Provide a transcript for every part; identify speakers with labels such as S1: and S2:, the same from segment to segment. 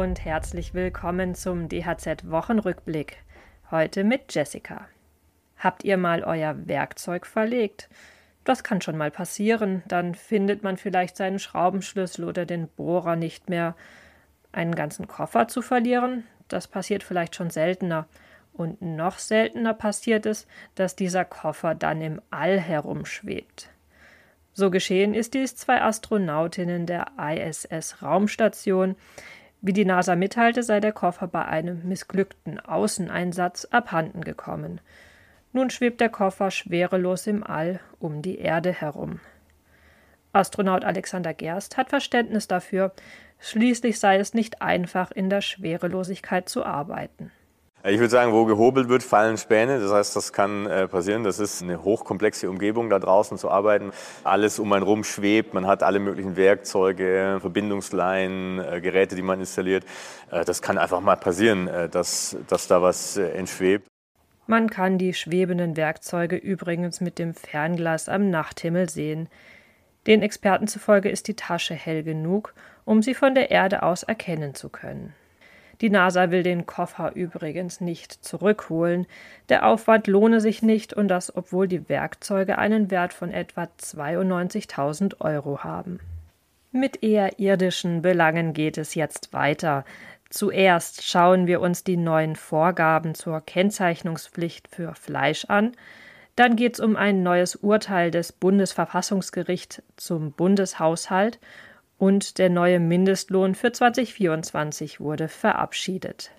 S1: und herzlich willkommen zum DHZ Wochenrückblick. Heute mit Jessica. Habt ihr mal euer Werkzeug verlegt? Das kann schon mal passieren, dann findet man vielleicht seinen Schraubenschlüssel oder den Bohrer nicht mehr. Einen ganzen Koffer zu verlieren, das passiert vielleicht schon seltener. Und noch seltener passiert es, dass dieser Koffer dann im All herumschwebt. So geschehen ist dies zwei Astronautinnen der ISS-Raumstation. Wie die NASA mitteilte, sei der Koffer bei einem missglückten Außeneinsatz abhanden gekommen. Nun schwebt der Koffer schwerelos im All um die Erde herum. Astronaut Alexander Gerst hat Verständnis dafür, schließlich sei es nicht einfach, in der Schwerelosigkeit zu arbeiten.
S2: Ich würde sagen, wo gehobelt wird, fallen Späne. Das heißt, das kann äh, passieren. Das ist eine hochkomplexe Umgebung, da draußen zu arbeiten. Alles um einen rum schwebt. Man hat alle möglichen Werkzeuge, Verbindungsleinen, äh, Geräte, die man installiert. Äh, das kann einfach mal passieren, dass, dass da was entschwebt.
S1: Man kann die schwebenden Werkzeuge übrigens mit dem Fernglas am Nachthimmel sehen. Den Experten zufolge ist die Tasche hell genug, um sie von der Erde aus erkennen zu können. Die NASA will den Koffer übrigens nicht zurückholen. Der Aufwand lohne sich nicht und das, obwohl die Werkzeuge einen Wert von etwa 92.000 Euro haben. Mit eher irdischen Belangen geht es jetzt weiter. Zuerst schauen wir uns die neuen Vorgaben zur Kennzeichnungspflicht für Fleisch an. Dann geht es um ein neues Urteil des Bundesverfassungsgerichts zum Bundeshaushalt und der neue Mindestlohn für 2024 wurde verabschiedet.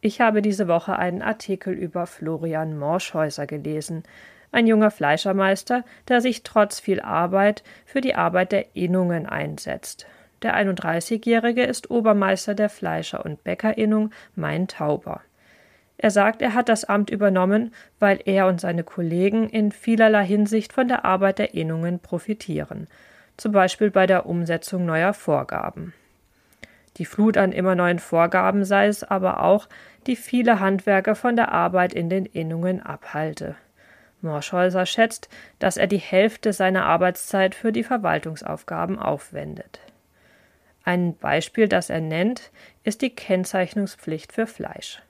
S1: Ich habe diese Woche einen Artikel über Florian Morschhäuser gelesen, ein junger Fleischermeister, der sich trotz viel Arbeit für die Arbeit der Innungen einsetzt. Der 31-Jährige ist Obermeister der Fleischer- und Bäckerinnung Main-Tauber. Er sagt, er hat das Amt übernommen, weil er und seine Kollegen in vielerlei Hinsicht von der Arbeit der Innungen profitieren – zum Beispiel bei der Umsetzung neuer Vorgaben. Die Flut an immer neuen Vorgaben sei es aber auch, die viele Handwerker von der Arbeit in den Innungen abhalte. Morschhäuser schätzt, dass er die Hälfte seiner Arbeitszeit für die Verwaltungsaufgaben aufwendet. Ein Beispiel, das er nennt, ist die Kennzeichnungspflicht für Fleisch.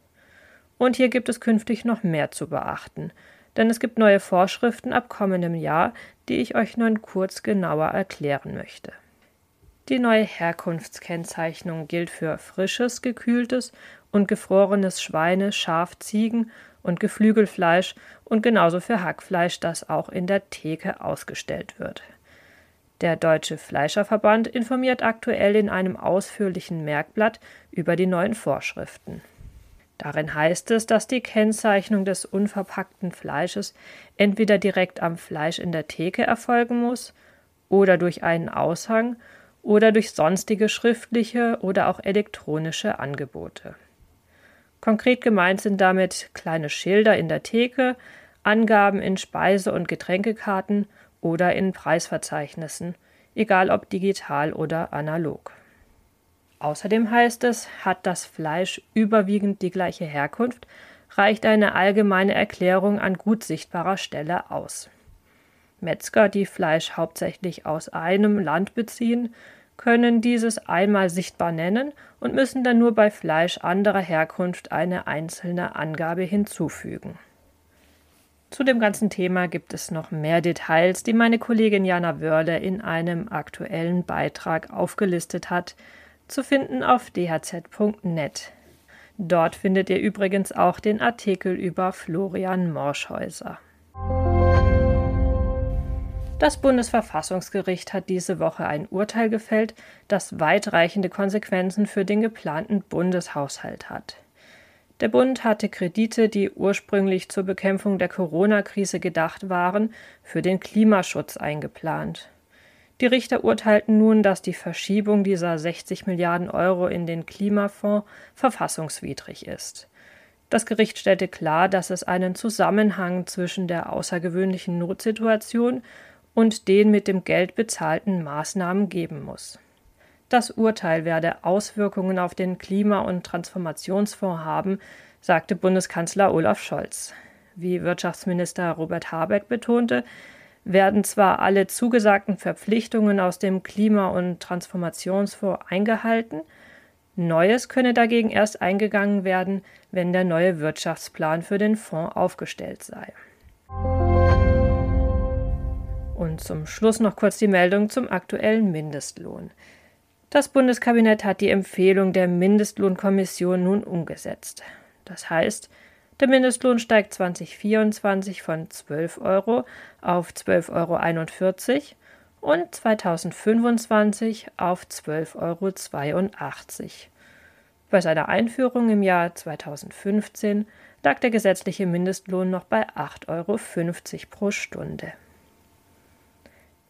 S1: Und hier gibt es künftig noch mehr zu beachten, denn es gibt neue Vorschriften ab kommendem Jahr, die ich euch nun kurz genauer erklären möchte. Die neue Herkunftskennzeichnung gilt für frisches, gekühltes und gefrorenes Schweine, Schaf, Ziegen und Geflügelfleisch und genauso für Hackfleisch, das auch in der Theke ausgestellt wird. Der Deutsche Fleischerverband informiert aktuell in einem ausführlichen Merkblatt über die neuen Vorschriften. Darin heißt es, dass die Kennzeichnung des unverpackten Fleisches entweder direkt am Fleisch in der Theke erfolgen muss oder durch einen Aushang oder durch sonstige schriftliche oder auch elektronische Angebote. Konkret gemeint sind damit kleine Schilder in der Theke, Angaben in Speise- und Getränkekarten oder in Preisverzeichnissen, egal ob digital oder analog. Außerdem heißt es, hat das Fleisch überwiegend die gleiche Herkunft, reicht eine allgemeine Erklärung an gut sichtbarer Stelle aus. Metzger, die Fleisch hauptsächlich aus einem Land beziehen, können dieses einmal sichtbar nennen und müssen dann nur bei Fleisch anderer Herkunft eine einzelne Angabe hinzufügen. Zu dem ganzen Thema gibt es noch mehr Details, die meine Kollegin Jana Wörle in einem aktuellen Beitrag aufgelistet hat, zu finden auf dhz.net. Dort findet ihr übrigens auch den Artikel über Florian Morschhäuser. Das Bundesverfassungsgericht hat diese Woche ein Urteil gefällt, das weitreichende Konsequenzen für den geplanten Bundeshaushalt hat. Der Bund hatte Kredite, die ursprünglich zur Bekämpfung der Corona-Krise gedacht waren, für den Klimaschutz eingeplant. Die Richter urteilten nun, dass die Verschiebung dieser 60 Milliarden Euro in den Klimafonds verfassungswidrig ist. Das Gericht stellte klar, dass es einen Zusammenhang zwischen der außergewöhnlichen Notsituation und den mit dem Geld bezahlten Maßnahmen geben muss. Das Urteil werde Auswirkungen auf den Klima- und Transformationsfonds haben, sagte Bundeskanzler Olaf Scholz. Wie Wirtschaftsminister Robert Habeck betonte, werden zwar alle zugesagten Verpflichtungen aus dem Klima- und Transformationsfonds eingehalten, Neues könne dagegen erst eingegangen werden, wenn der neue Wirtschaftsplan für den Fonds aufgestellt sei. Und zum Schluss noch kurz die Meldung zum aktuellen Mindestlohn. Das Bundeskabinett hat die Empfehlung der Mindestlohnkommission nun umgesetzt. Das heißt, der Mindestlohn steigt 2024 von 12 Euro auf 12,41 Euro und 2025 auf 12,82 Euro. Bei seiner Einführung im Jahr 2015 lag der gesetzliche Mindestlohn noch bei 8,50 Euro pro Stunde.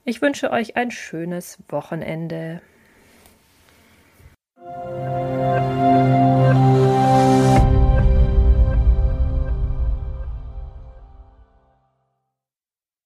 S1: Ich wünsche euch ein schönes Wochenende.